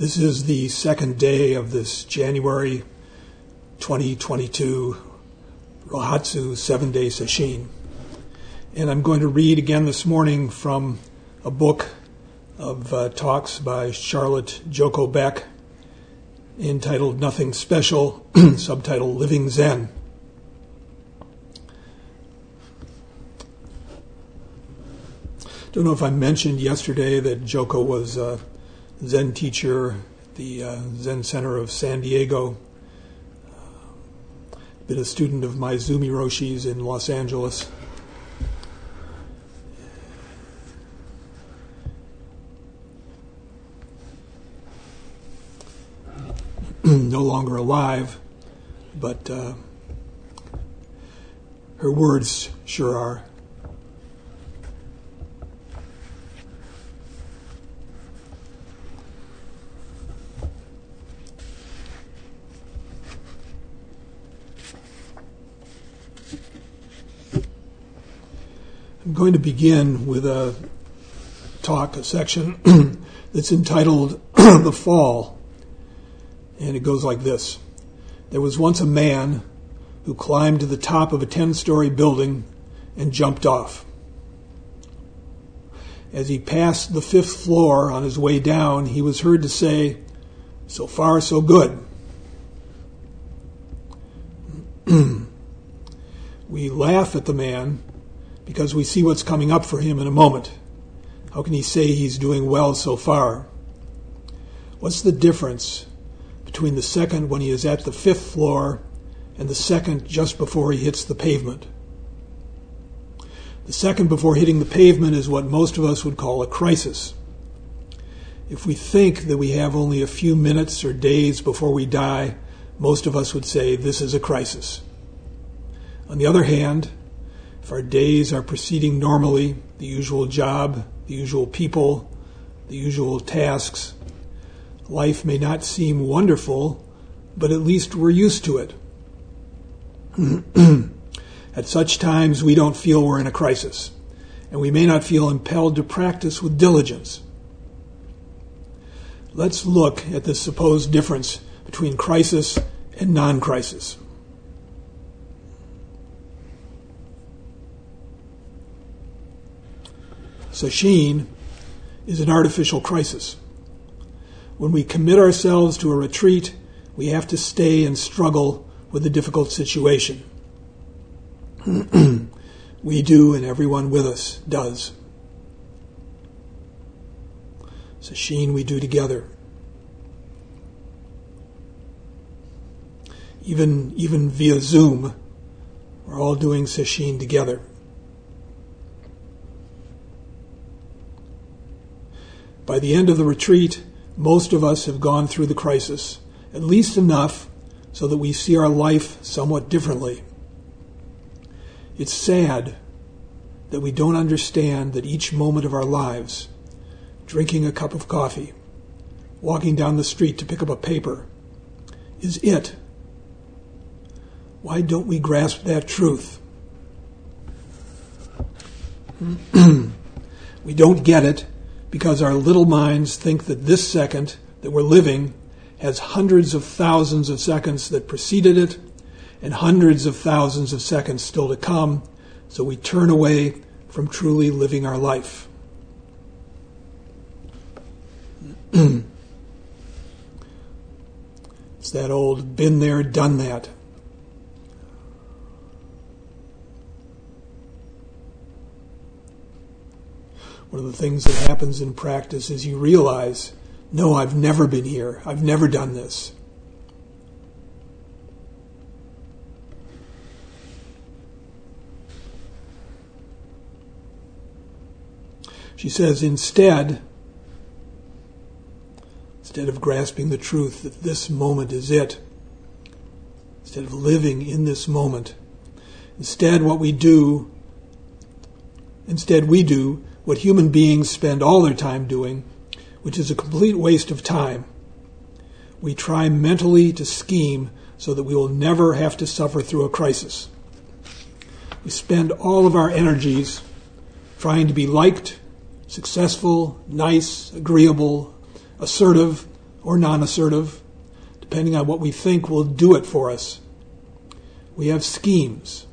This is the second day of this January 2022 Rohatsu seven day sesshin. And I'm going to read again this morning from a book of uh, talks by Charlotte Joko Beck entitled Nothing Special, subtitle Living Zen. Don't know if I mentioned yesterday that Joko was uh, Zen teacher at the uh, Zen Center of San Diego. Uh, been a student of Maezumi Roshi's in Los Angeles. no longer alive, but uh, her words sure are. Going to begin with a talk, a section that's entitled The Fall. And it goes like this There was once a man who climbed to the top of a 10 story building and jumped off. As he passed the fifth floor on his way down, he was heard to say, So far, so good. we laugh at the man because we see what's coming up for him in a moment. How can he say he's doing well so far? What's the difference between the second when he is at the fifth floor and the second just before he hits the pavement? The second before hitting the pavement is what most of us would call a crisis. If we think that we have only a few minutes or days before we die, most of us would say this is a crisis. On the other hand, if our days are proceeding normally, the usual job, the usual people, the usual tasks, life may not seem wonderful, but at least we're used to it. at such times, we don't feel we're in a crisis, and we may not feel impelled to practice with diligence. Let's look at the supposed difference between crisis and non crisis. Sesshin is an artificial crisis. When we commit ourselves to a retreat, we have to stay and struggle with a difficult situation. we do, and everyone with us does. Sesshin we do together. Even, even via Zoom, we're all doing Sesshin together. By the end of the retreat, most of us have gone through the crisis, at least enough so that we see our life somewhat differently. It's sad that we don't understand that each moment of our lives, drinking a cup of coffee, walking down the street to pick up a paper, is it. Why don't we grasp that truth? we don't get it because our little minds think that this second that we're living has hundreds of thousands of seconds that preceded it and hundreds of thousands of seconds still to come, so we turn away from truly living our life. it's that old been there, done that. One of the things that happens in practice is you realize, no, I've never been here. I've never done this. She says, instead, instead of grasping the truth that this moment is it, instead of living in this moment, instead, what we do, instead, we do what human beings spend all their time doing, which is a complete waste of time. We try mentally to scheme so that we will never have to suffer through a crisis. We spend all of our energies trying to be liked, successful, nice, agreeable, assertive, or non assertive, depending on what we think will do it for us. We have schemes.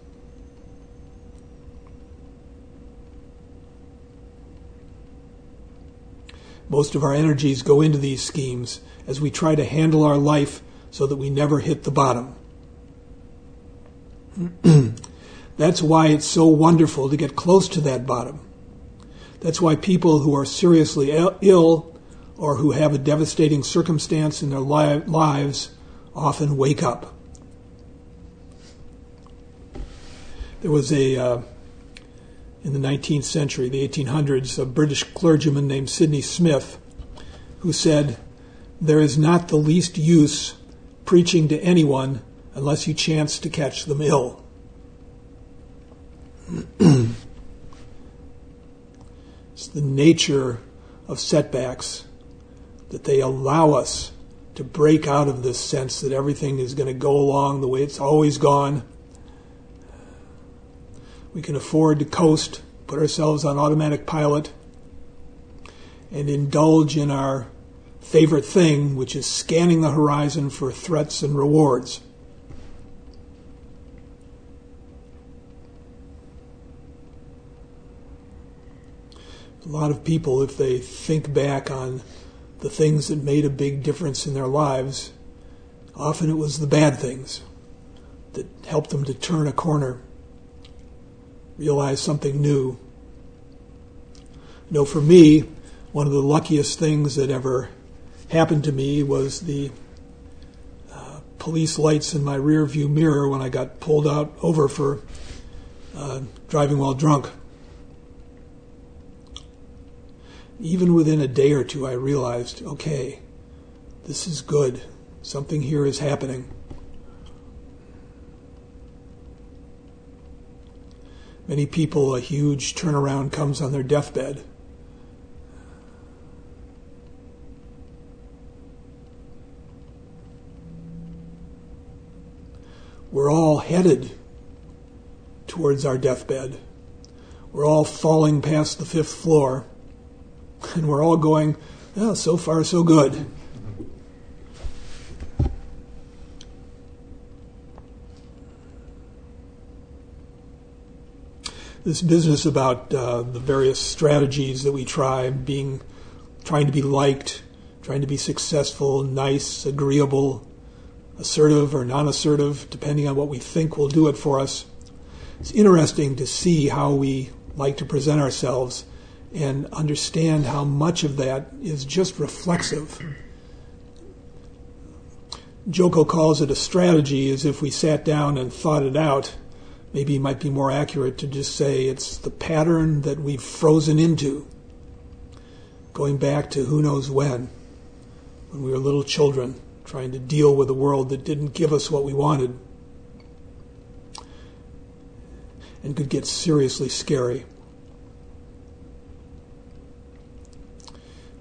Most of our energies go into these schemes as we try to handle our life so that we never hit the bottom. That's why it's so wonderful to get close to that bottom. That's why people who are seriously ill or who have a devastating circumstance in their li- lives often wake up. There was a, uh, in the 19th century, the 1800s, a British clergyman named Sydney Smith who said, There is not the least use preaching to anyone unless you chance to catch them ill. it's the nature of setbacks that they allow us to break out of this sense that everything is going to go along the way it's always gone. We can afford to coast, put ourselves on automatic pilot, and indulge in our favorite thing, which is scanning the horizon for threats and rewards. A lot of people, if they think back on the things that made a big difference in their lives, often it was the bad things that helped them to turn a corner, realize something new. You know, for me, one of the luckiest things that ever happened to me was the uh, police lights in my rear view mirror when I got pulled out over for uh, driving while drunk. even within a day or two, I realized okay, this is good. Something here is happening. Many people, a huge turnaround comes on their deathbed. We're all headed towards our deathbed. We're all falling past the fifth floor and we're all going, oh, so far, so good. This business about uh, the various strategies that we try, being, trying to be liked, trying to be successful, nice, agreeable, assertive or non assertive, depending on what we think will do it for us. It's interesting to see how we like to present ourselves and understand how much of that is just reflexive. Joko calls it a strategy as if we sat down and thought it out. Maybe it might be more accurate to just say it's the pattern that we've frozen into, going back to who knows when, when we were little children, trying to deal with a world that didn't give us what we wanted and could get seriously scary.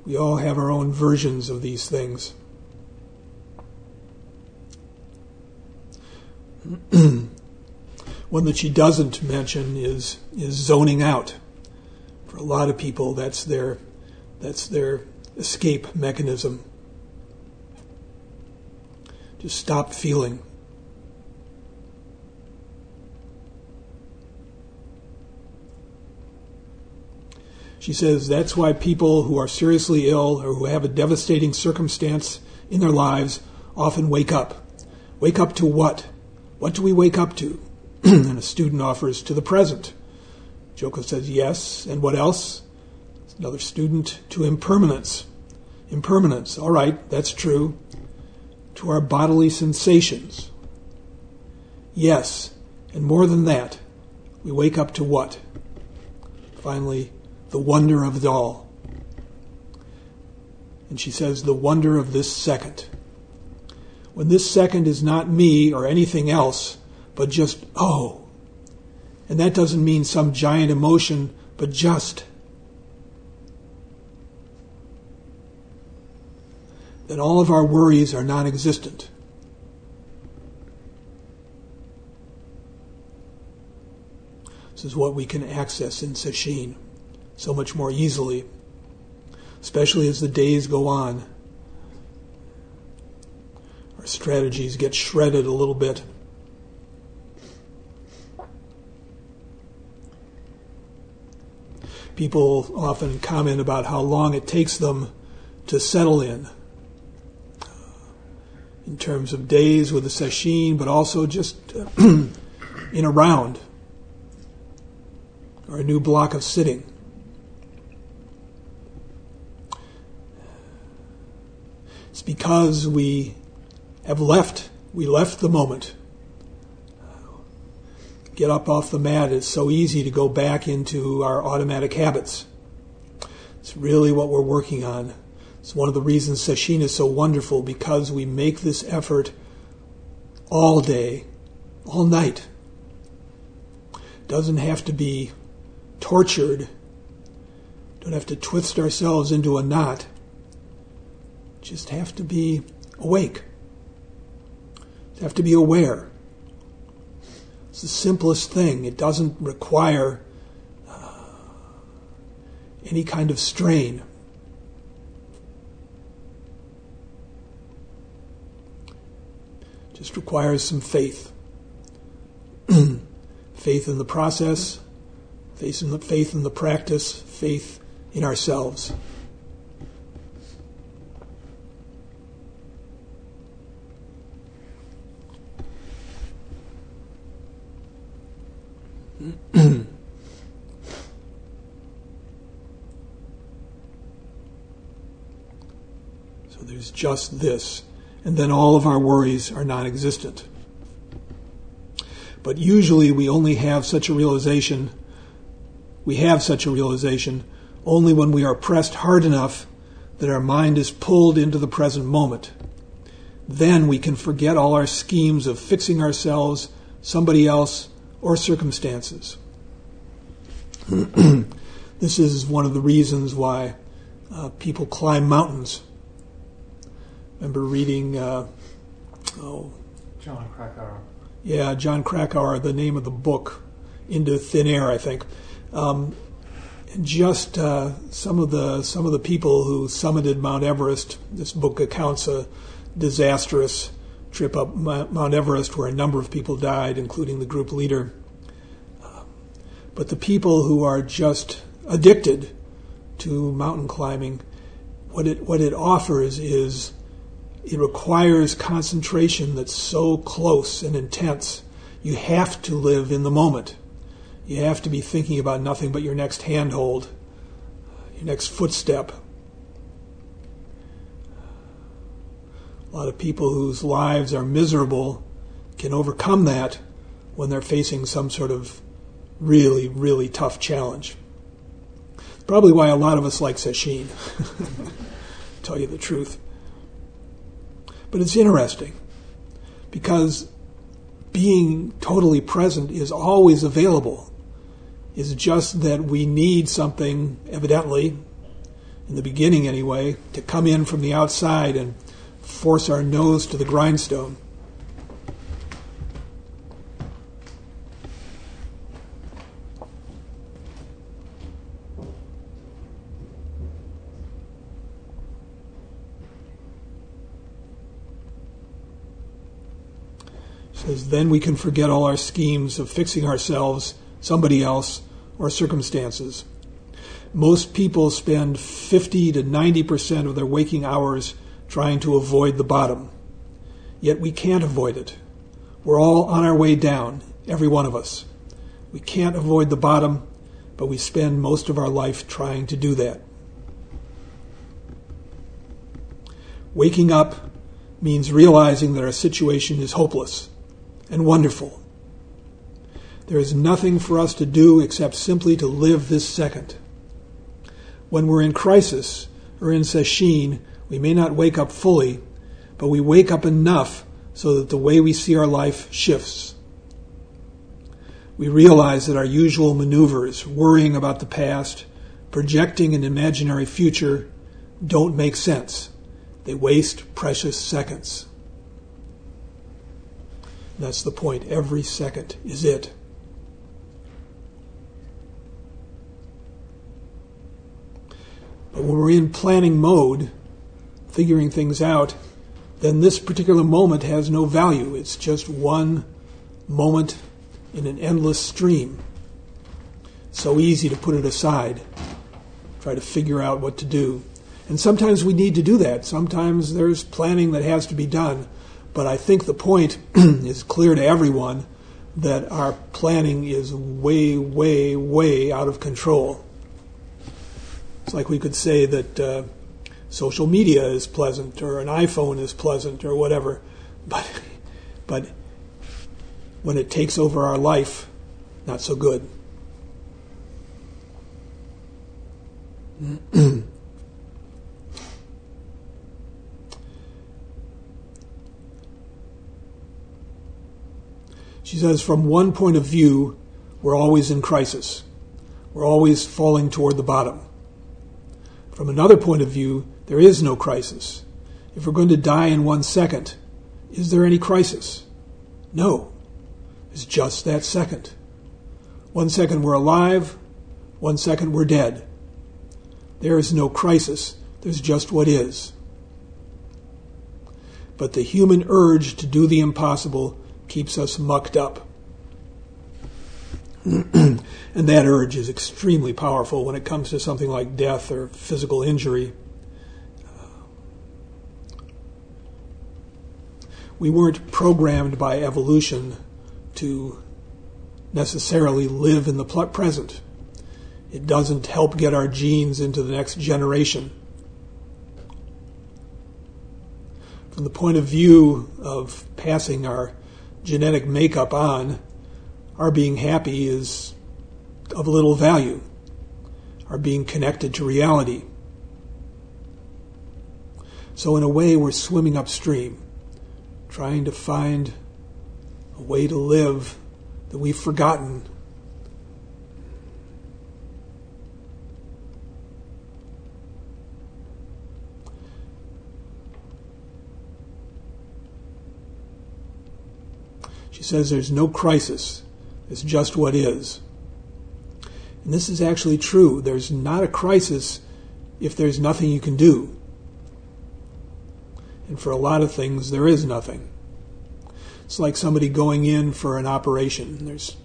We all have our own versions of these things. One that she doesn't mention is is zoning out. For a lot of people, that's their that's their escape mechanism. Just stop feeling. She says that's why people who are seriously ill or who have a devastating circumstance in their lives often wake up. Wake up to what? What do we wake up to? and a student offers to the present. Joko says yes, and what else? Another student to impermanence. Impermanence, all right, that's true. To our bodily sensations. Yes, and more than that, we wake up to what? Finally, the wonder of it all. And she says, the wonder of this second. When this second is not me or anything else, but just, oh. And that doesn't mean some giant emotion, but just. That all of our worries are non existent. This is what we can access in Sesshin so much more easily, especially as the days go on. our strategies get shredded a little bit. People often comment about how long it takes them to settle in, uh, in terms of days with a sesshin, but also just uh, in a round or a new block of sitting. It's because we have left, we left the moment. Get up off the mat. It's so easy to go back into our automatic habits. It's really what we're working on. It's one of the reasons Sesshin is so wonderful because we make this effort all day, all night. Doesn't have to be tortured. Don't have to twist ourselves into a knot just have to be awake. have to be aware. It's the simplest thing. It doesn't require uh, any kind of strain. Just requires some faith. faith in the process, faith in the, faith in the practice, faith in ourselves. so there's just this, and then all of our worries are non existent. But usually we only have such a realization, we have such a realization only when we are pressed hard enough that our mind is pulled into the present moment. Then we can forget all our schemes of fixing ourselves, somebody else, or circumstances. this is one of the reasons why uh, people climb mountains. remember reading, uh, oh, Jon Krakauer. Yeah, Jon Krakauer, the name of the book, Into Thin Air, I think. Um, just uh, some of the some of the people who summited Mount Everest. This book accounts a disastrous trip up Mount Everest where a number of people died, including the group leader. But the people who are just addicted to mountain climbing, what it, what it offers is it requires concentration that's so close and intense. You have to live in the moment. You have to be thinking about nothing but your next handhold, your next footstep, A lot of people whose lives are miserable can overcome that when they're facing some sort of really, really tough challenge. Probably why a lot of us like Sesshin, tell you the truth. But it's interesting because being totally present is always available. It's just that we need something, evidently, in the beginning anyway, to come in from the outside and force our nose to the grindstone. says, then we can forget all our schemes of fixing ourselves, somebody else, or circumstances. Most people spend 50 to 90% of their waking hours trying to avoid the bottom. Yet we can't avoid it. We're all on our way down, every one of us. We can't avoid the bottom, but we spend most of our life trying to do that. Waking up means realizing that our situation is hopeless and wonderful. There is nothing for us to do except simply to live this second. When we're in crisis or in sesshin, we may not wake up fully, but we wake up enough so that the way we see our life shifts. We realize that our usual maneuvers, worrying about the past, projecting an imaginary future, don't make sense. They waste precious seconds. That's the point. Every second is it. But when we're in planning mode, figuring things out, then this particular moment has no value. It's just one moment in an endless stream. So easy to put it aside, try to figure out what to do. And sometimes we need to do that. Sometimes there's planning that has to be done. But I think the point is clear to everyone that our planning is way, way, way out of control. It's like we could say that uh, social media is pleasant or an iPhone is pleasant or whatever, but but when it takes over our life, not so good. she says, from one point of view, we're always in crisis. We're always falling toward the bottom. From another point of view, there is no crisis. If we're going to die in one second, is there any crisis? No. It's just that second. One second we're alive, one second we're dead. There is no crisis, there's just what is. But the human urge to do the impossible keeps us mucked up. and that urge is extremely powerful when it comes to something like death or physical injury. We weren't programmed by evolution to necessarily live in the present. It doesn't help get our genes into the next generation. From the point of view of passing our genetic makeup on, our being happy is of little value. Our being connected to reality. So, in a way, we're swimming upstream trying to find a way to live that we've forgotten. She says there's no crisis, it's just what is. And this is actually true. There's not a crisis if there's nothing you can do. And for a lot of things, there is nothing. It's like somebody going in for an operation. There's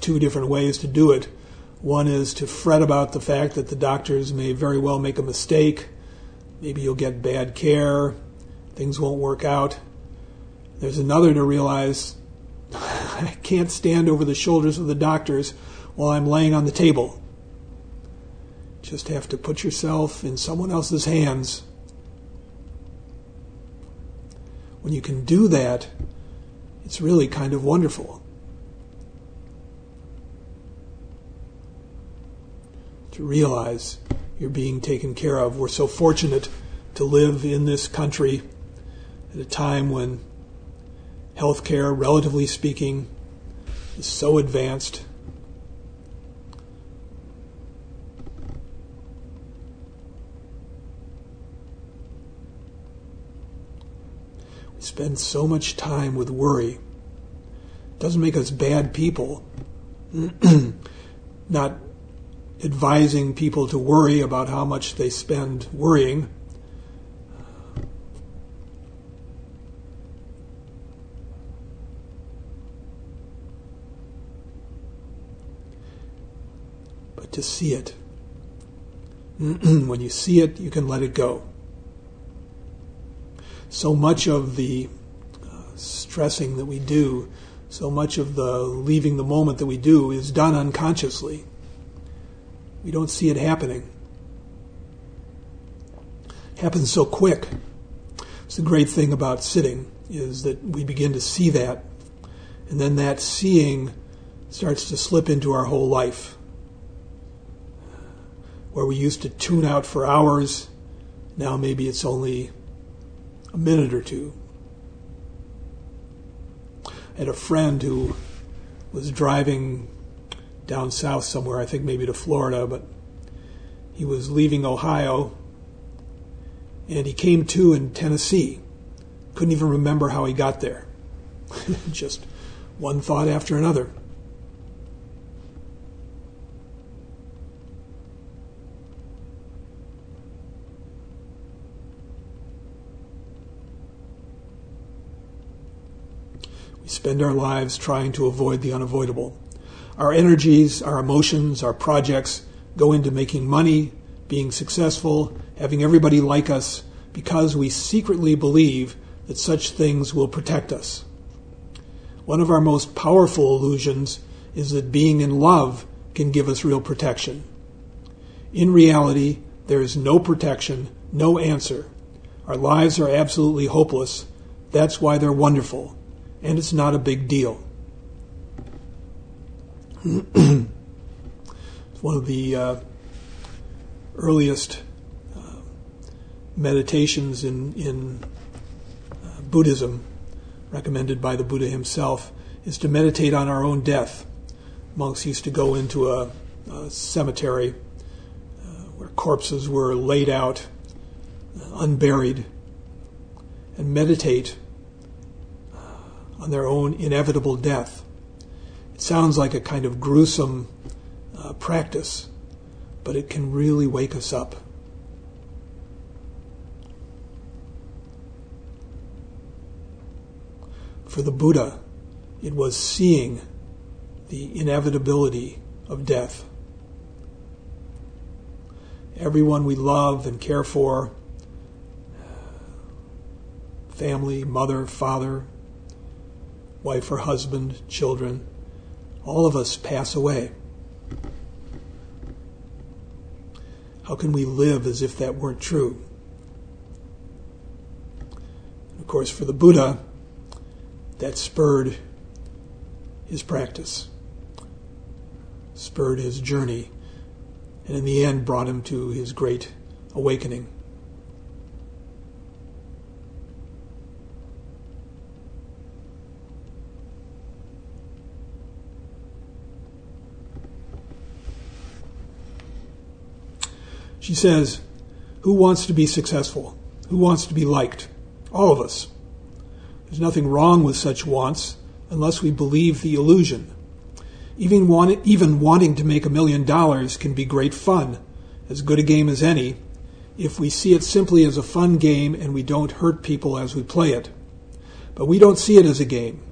two different ways to do it. One is to fret about the fact that the doctors may very well make a mistake. Maybe you'll get bad care. Things won't work out. There's another to realize I can't stand over the shoulders of the doctors while I'm laying on the table. Just have to put yourself in someone else's hands when you can do that, it's really kind of wonderful. To realize you're being taken care of. We're so fortunate to live in this country at a time when healthcare, relatively speaking, is so advanced spend so much time with worry. It doesn't make us bad people. Not advising people to worry about how much they spend worrying. But to see it. when you see it, you can let it go so much of the uh, stressing that we do, so much of the leaving the moment that we do is done unconsciously. We don't see it happening. It happens so quick. It's the great thing about sitting is that we begin to see that, and then that seeing starts to slip into our whole life. Where we used to tune out for hours, now maybe it's only a minute or two. I had a friend who was driving down south somewhere, I think maybe to Florida, but he was leaving Ohio and he came to in Tennessee. Couldn't even remember how he got there. Just one thought after another. Spend our lives trying to avoid the unavoidable. Our energies, our emotions, our projects go into making money, being successful, having everybody like us, because we secretly believe that such things will protect us. One of our most powerful illusions is that being in love can give us real protection. In reality, there is no protection, no answer. Our lives are absolutely hopeless. That's why they're wonderful. And it's not a big deal. one of the uh, earliest uh, meditations in, in uh, Buddhism, recommended by the Buddha himself, is to meditate on our own death. Monks used to go into a, a cemetery where corpses were laid out, unburied, and meditate uh, on their own inevitable death. It sounds like a kind of gruesome uh, practice, but it can really wake us up. For the Buddha, it was seeing the inevitability of death everyone we love and care for family, mother, father, wife or husband, children all of us pass away. How can we live as if that weren't true? Of course, for the Buddha, that spurred his practice, spurred his journey and in the end brought him to his great awakening. She says, Who wants to be successful? Who wants to be liked? All of us. There's nothing wrong with such wants unless we believe the illusion even, want, even wanting to make a million dollars can be great fun, as good a game as any, if we see it simply as a fun game and we don't hurt people as we play it. But we don't see it as a game,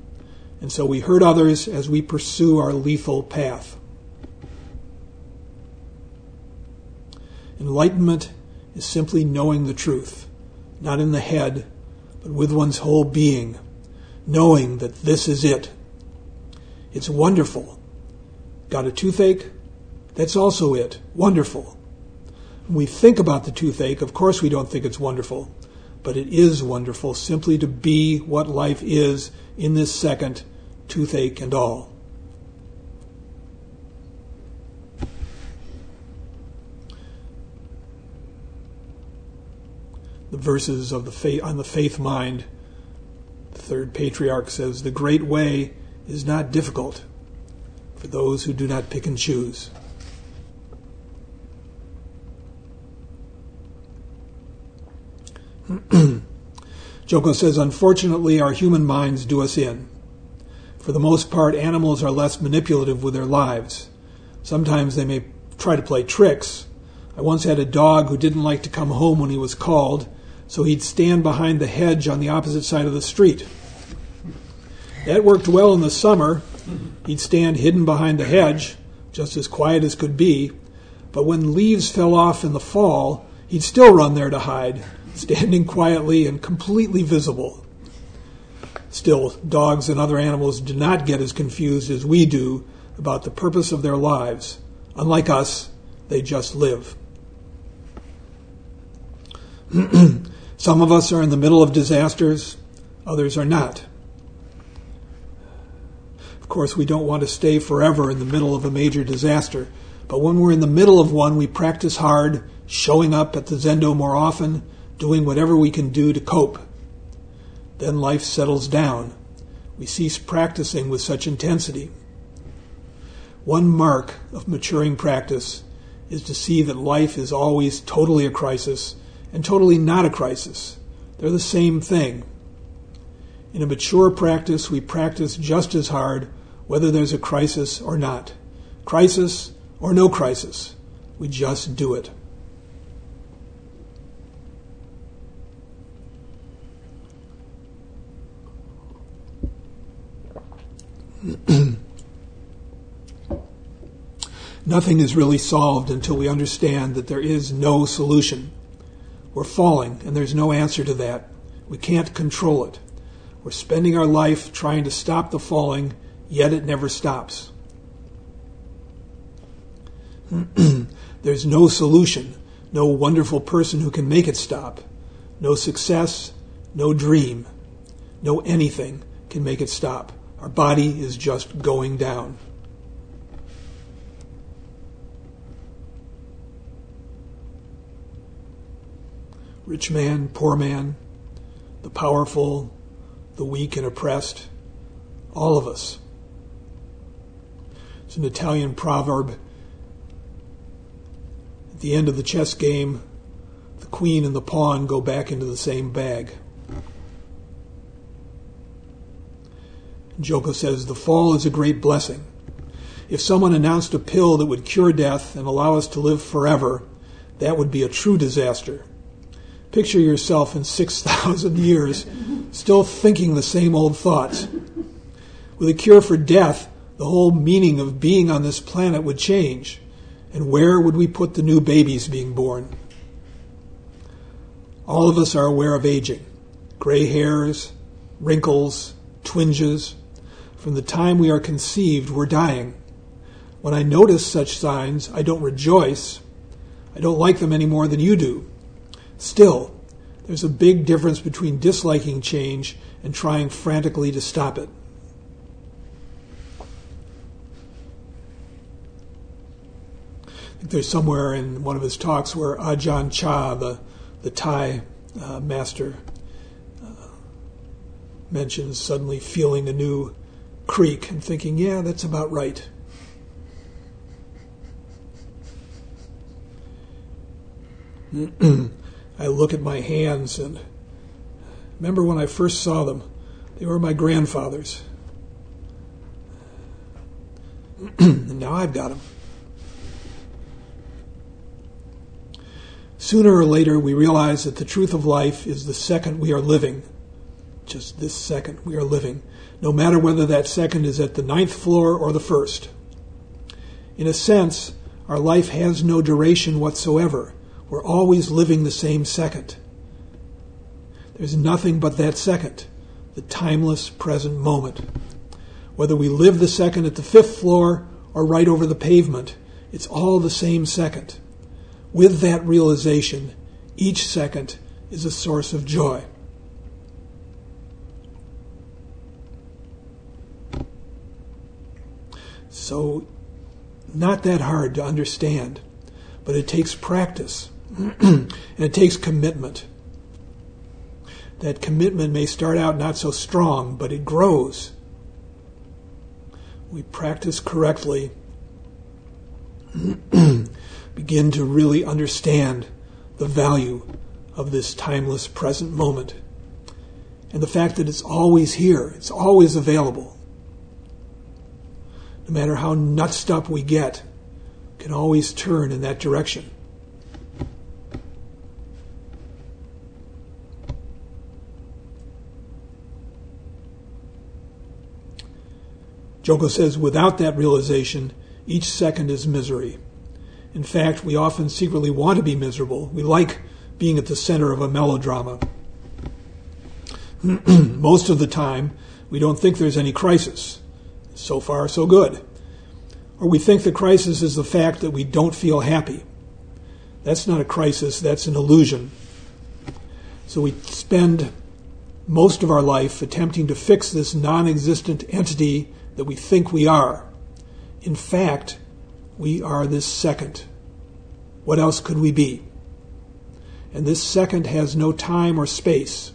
and so we hurt others as we pursue our lethal path. Enlightenment is simply knowing the truth, not in the head, but with one's whole being, knowing that this is it. It's wonderful Got a toothache? That's also it. Wonderful. When we think about the toothache, of course we don't think it's wonderful, but it is wonderful simply to be what life is in this second, toothache and all. The verses of the faith, on the faith mind, the third patriarch says, The great way is not difficult for those who do not pick and choose. Joko says, unfortunately, our human minds do us in. For the most part, animals are less manipulative with their lives. Sometimes they may try to play tricks. I once had a dog who didn't like to come home when he was called, so he'd stand behind the hedge on the opposite side of the street. That worked well in the summer, He'd stand hidden behind the hedge, just as quiet as could be, but when leaves fell off in the fall, he'd still run there to hide, standing quietly and completely visible. Still, dogs and other animals do not get as confused as we do about the purpose of their lives. Unlike us, they just live. Some of us are in the middle of disasters, others are not. Of course, we don't want to stay forever in the middle of a major disaster, but when we're in the middle of one, we practice hard, showing up at the Zendo more often, doing whatever we can do to cope. Then life settles down. We cease practicing with such intensity. One mark of maturing practice is to see that life is always totally a crisis and totally not a crisis. They're the same thing. In a mature practice, we practice just as hard whether there's a crisis or not. Crisis or no crisis, we just do it. Nothing is really solved until we understand that there is no solution. We're falling, and there's no answer to that. We can't control it. We're spending our life trying to stop the falling, yet it never stops. there's no solution, no wonderful person who can make it stop, no success, no dream, no anything can make it stop. Our body is just going down. Rich man, poor man, the powerful, the weak and oppressed, all of us. It's an Italian proverb. At the end of the chess game, the queen and the pawn go back into the same bag. Joko says, The fall is a great blessing. If someone announced a pill that would cure death and allow us to live forever, that would be a true disaster. Picture yourself in 6,000 years still thinking the same old thoughts. With a cure for death, the whole meaning of being on this planet would change. And where would we put the new babies being born? All of us are aware of aging gray hairs, wrinkles, twinges, from the time we are conceived, we're dying. When I notice such signs, I don't rejoice. I don't like them any more than you do. Still, there's a big difference between disliking change and trying frantically to stop it. I think there's somewhere in one of his talks where Ajahn Chah, the, the Thai uh, master, uh, mentions suddenly feeling a new creak and thinking, yeah, that's about right. I look at my hands and remember when I first saw them, they were my grandfather's. and now I've got them. Sooner or later, we realize that the truth of life is the second we are living. Just this second we are living no matter whether that second is at the ninth floor or the first. In a sense, our life has no duration whatsoever. We're always living the same second. There's nothing but that second, the timeless present moment. Whether we live the second at the fifth floor or right over the pavement, it's all the same second. With that realization, each second is a source of joy. So, not that hard to understand, but it takes practice and it takes commitment. That commitment may start out not so strong, but it grows. We practice correctly, begin to really understand the value of this timeless present moment and the fact that it's always here, it's always available no matter how nutsed up we get, can always turn in that direction. Joko says, without that realization, each second is misery. In fact, we often secretly want to be miserable. We like being at the center of a melodrama. Most of the time, we don't think there's any crisis. So far, so good. Or we think the crisis is the fact that we don't feel happy. That's not a crisis, that's an illusion. So we spend most of our life attempting to fix this non existent entity that we think we are. In fact, we are this second. What else could we be? And this second has no time or space.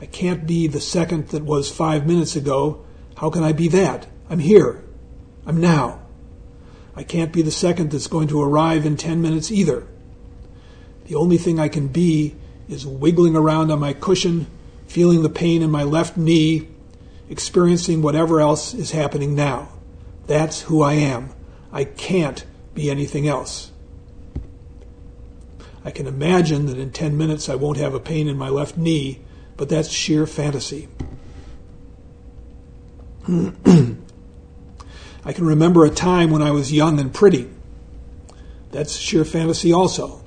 I can't be the second that was five minutes ago how can I be that? I'm here. I'm now. I can't be the second that's going to arrive in 10 minutes either. The only thing I can be is wiggling around on my cushion, feeling the pain in my left knee, experiencing whatever else is happening now. That's who I am. I can't be anything else. I can imagine that in 10 minutes I won't have a pain in my left knee, but that's sheer fantasy. I can remember a time when I was young and pretty. That's sheer fantasy, also.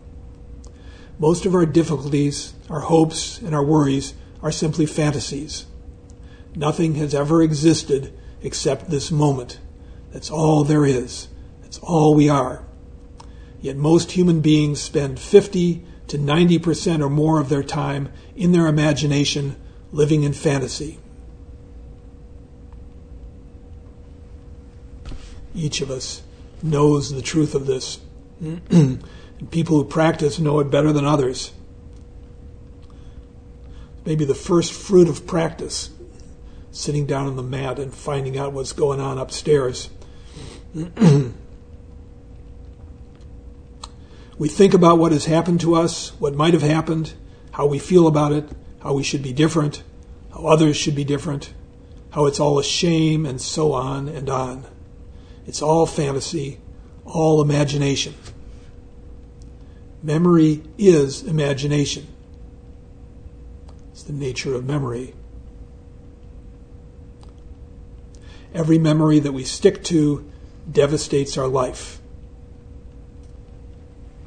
Most of our difficulties, our hopes, and our worries are simply fantasies. Nothing has ever existed except this moment. That's all there is. That's all we are. Yet most human beings spend 50 to 90% or more of their time in their imagination living in fantasy. Each of us knows the truth of this. People who practice know it better than others. Maybe the first fruit of practice, sitting down on the mat and finding out what's going on upstairs. we think about what has happened to us, what might have happened, how we feel about it, how we should be different, how others should be different, how it's all a shame, and so on and on. It's all fantasy, all imagination. Memory is imagination. It's the nature of memory. Every memory that we stick to devastates our life.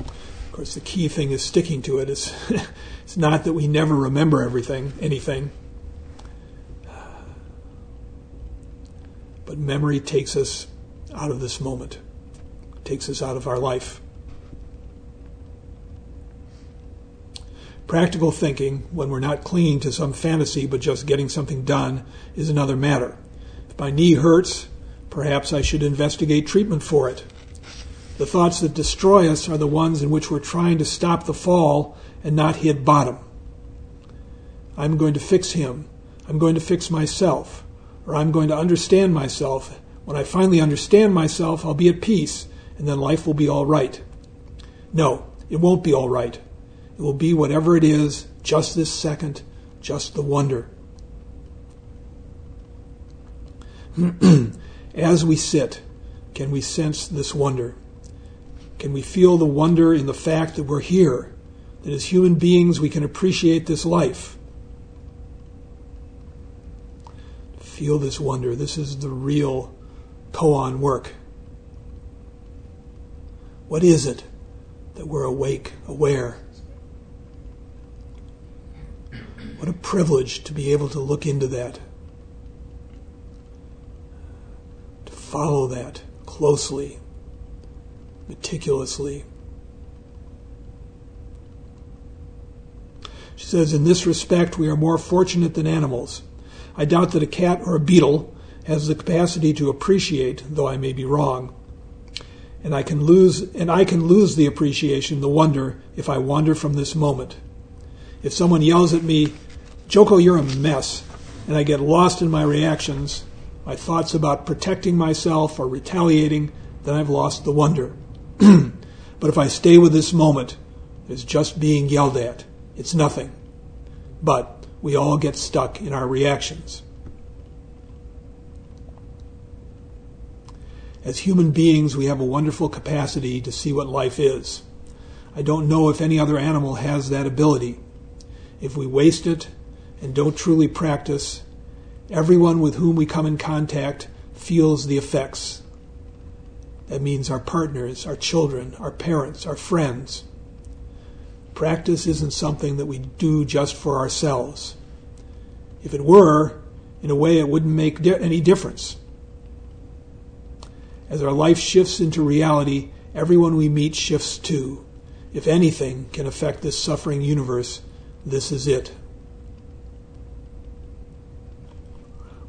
Of course, the key thing is sticking to it. It's, it's not that we never remember everything, anything. But memory takes us out of this moment, takes us out of our life. Practical thinking, when we're not clinging to some fantasy but just getting something done, is another matter. My knee hurts, perhaps I should investigate treatment for it. The thoughts that destroy us are the ones in which we're trying to stop the fall and not hit bottom. I'm going to fix him. I'm going to fix myself. Or I'm going to understand myself when I finally understand myself, I'll be at peace, and then life will be all right. No, it won't be all right. It will be whatever it is, just this second, just the wonder. As we sit, can we sense this wonder? Can we feel the wonder in the fact that we're here, that as human beings we can appreciate this life? Feel this wonder. This is the real koan work. What is it that we're awake, aware? What a privilege to be able to look into that, to follow that closely, meticulously. She says, In this respect, we are more fortunate than animals. I doubt that a cat or a beetle has the capacity to appreciate, though I may be wrong. And I can lose and I can lose the appreciation, the wonder, if I wander from this moment. If someone yells at me, Joko, you're a mess, and I get lost in my reactions, my thoughts about protecting myself or retaliating, then I've lost the wonder. but if I stay with this moment, it's just being yelled at. It's nothing. But we all get stuck in our reactions. As human beings, we have a wonderful capacity to see what life is. I don't know if any other animal has that ability. If we waste it and don't truly practice, everyone with whom we come in contact feels the effects. That means our partners, our children, our parents, our friends. Practice isn't something that we do just for ourselves. If it were, in a way, it wouldn't make any difference. As our life shifts into reality, everyone we meet shifts too. If anything can affect this suffering universe, this is it.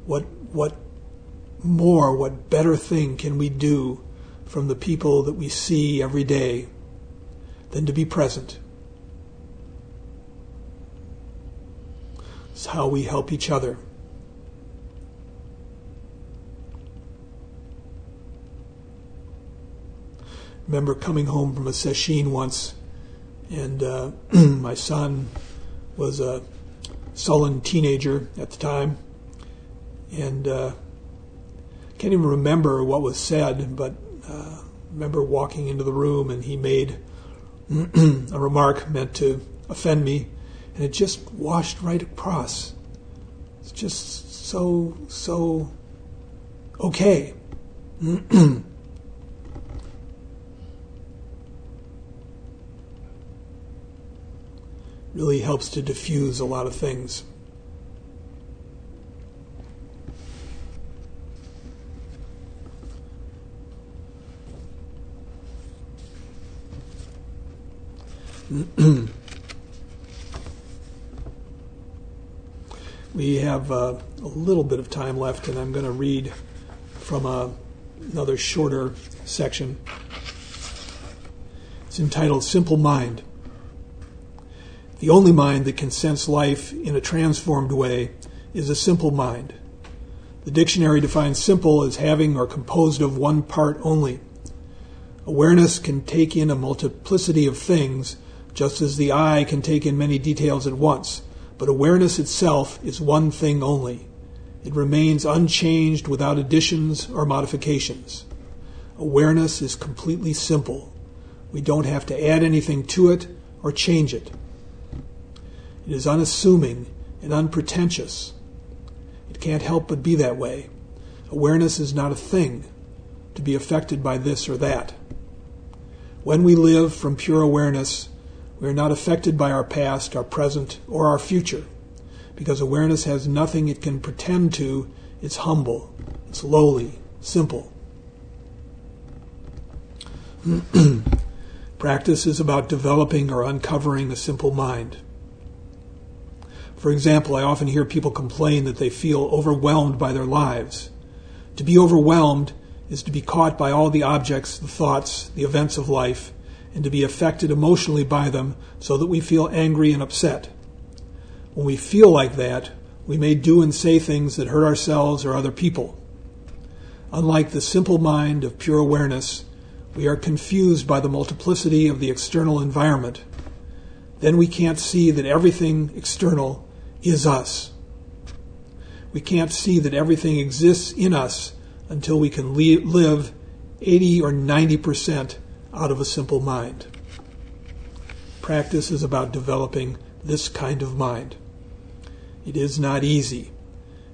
What, what more, what better thing can we do from the people that we see every day than to be present? It's how we help each other. remember coming home from a sesshin once, and uh, my son was a sullen teenager at the time, and uh, can't even remember what was said, but uh, remember walking into the room and he made a remark meant to offend me, and it just washed right across. It's just so so okay. really helps to diffuse a lot of things. we have uh, a little bit of time left, and I'm going to read from a, another shorter section. It's entitled Simple Mind. The only mind that can sense life in a transformed way is a simple mind. The dictionary defines simple as having or composed of one part only. Awareness can take in a multiplicity of things, just as the eye can take in many details at once, but awareness itself is one thing only. It remains unchanged without additions or modifications. Awareness is completely simple. We don't have to add anything to it or change it. It is unassuming and unpretentious. It can't help but be that way. Awareness is not a thing to be affected by this or that. When we live from pure awareness, we are not affected by our past, our present, or our future, because awareness has nothing it can pretend to. It's humble, it's lowly, simple. Practice is about developing or uncovering a simple mind. For example, I often hear people complain that they feel overwhelmed by their lives. To be overwhelmed is to be caught by all the objects, the thoughts, the events of life, and to be affected emotionally by them so that we feel angry and upset. When we feel like that, we may do and say things that hurt ourselves or other people. Unlike the simple mind of pure awareness, we are confused by the multiplicity of the external environment. Then we can't see that everything external is us. We can't see that everything exists in us until we can live 80 or 90% out of a simple mind. Practice is about developing this kind of mind. It is not easy.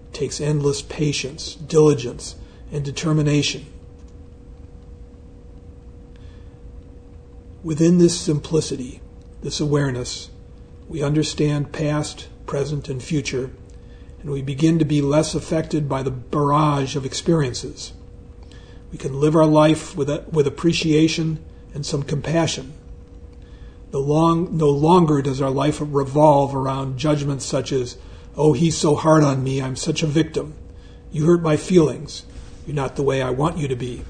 It takes endless patience, diligence, and determination. Within this simplicity, this awareness, we understand past, present, and future, and we begin to be less affected by the barrage of experiences. We can live our life with, a, with appreciation and some compassion. No, long, no longer does our life revolve around judgments such as, oh, he's so hard on me, I'm such a victim. You hurt my feelings. You're not the way I want you to be.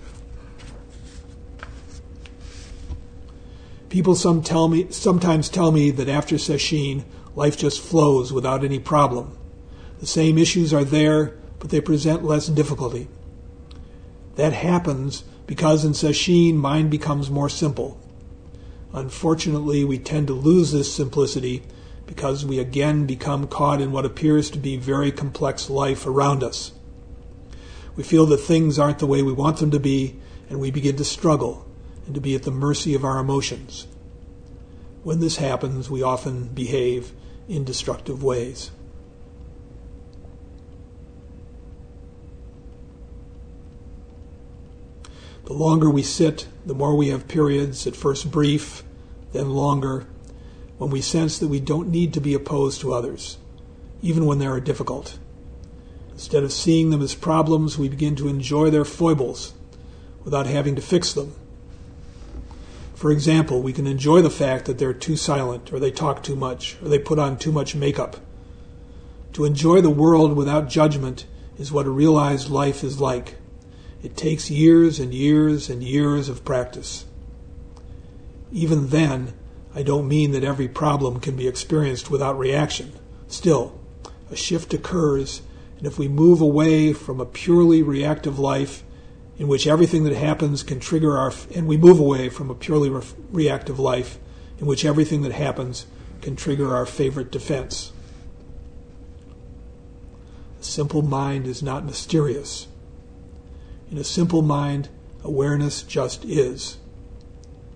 People some tell me, sometimes tell me that after Sesshin, life just flows without any problem. The same issues are there, but they present less difficulty. That happens because in Sesshin, mind becomes more simple. Unfortunately, we tend to lose this simplicity because we again become caught in what appears to be very complex life around us. We feel that things aren't the way we want them to be, and we begin to struggle and to be at the mercy of our emotions. When this happens, we often behave in destructive ways. The longer we sit, the more we have periods, at first brief, then longer, when we sense that we don't need to be opposed to others, even when they are difficult. Instead of seeing them as problems, we begin to enjoy their foibles without having to fix them. For example, we can enjoy the fact that they're too silent, or they talk too much, or they put on too much makeup. To enjoy the world without judgment is what a realized life is like. It takes years and years and years of practice. Even then, I don't mean that every problem can be experienced without reaction. Still, a shift occurs, and if we move away from a purely reactive life in which everything that happens can trigger our, and we move away from a purely re- reactive life in which everything that happens can trigger our favorite defense. A simple mind is not mysterious. In a simple mind, awareness just is.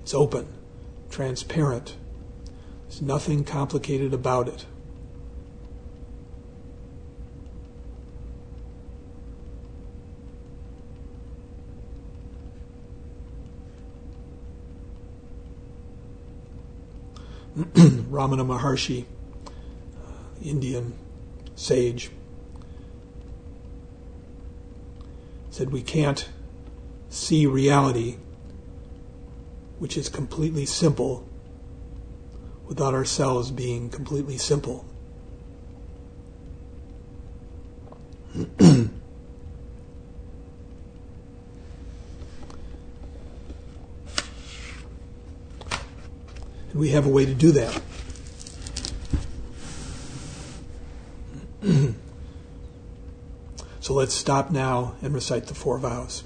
It's open, transparent. There's nothing complicated about it. Ramana Maharshi, uh, Indian sage, said we can't see reality, which is completely simple, without ourselves being completely simple. And we have a way to do that. So let's stop now and recite the four vows.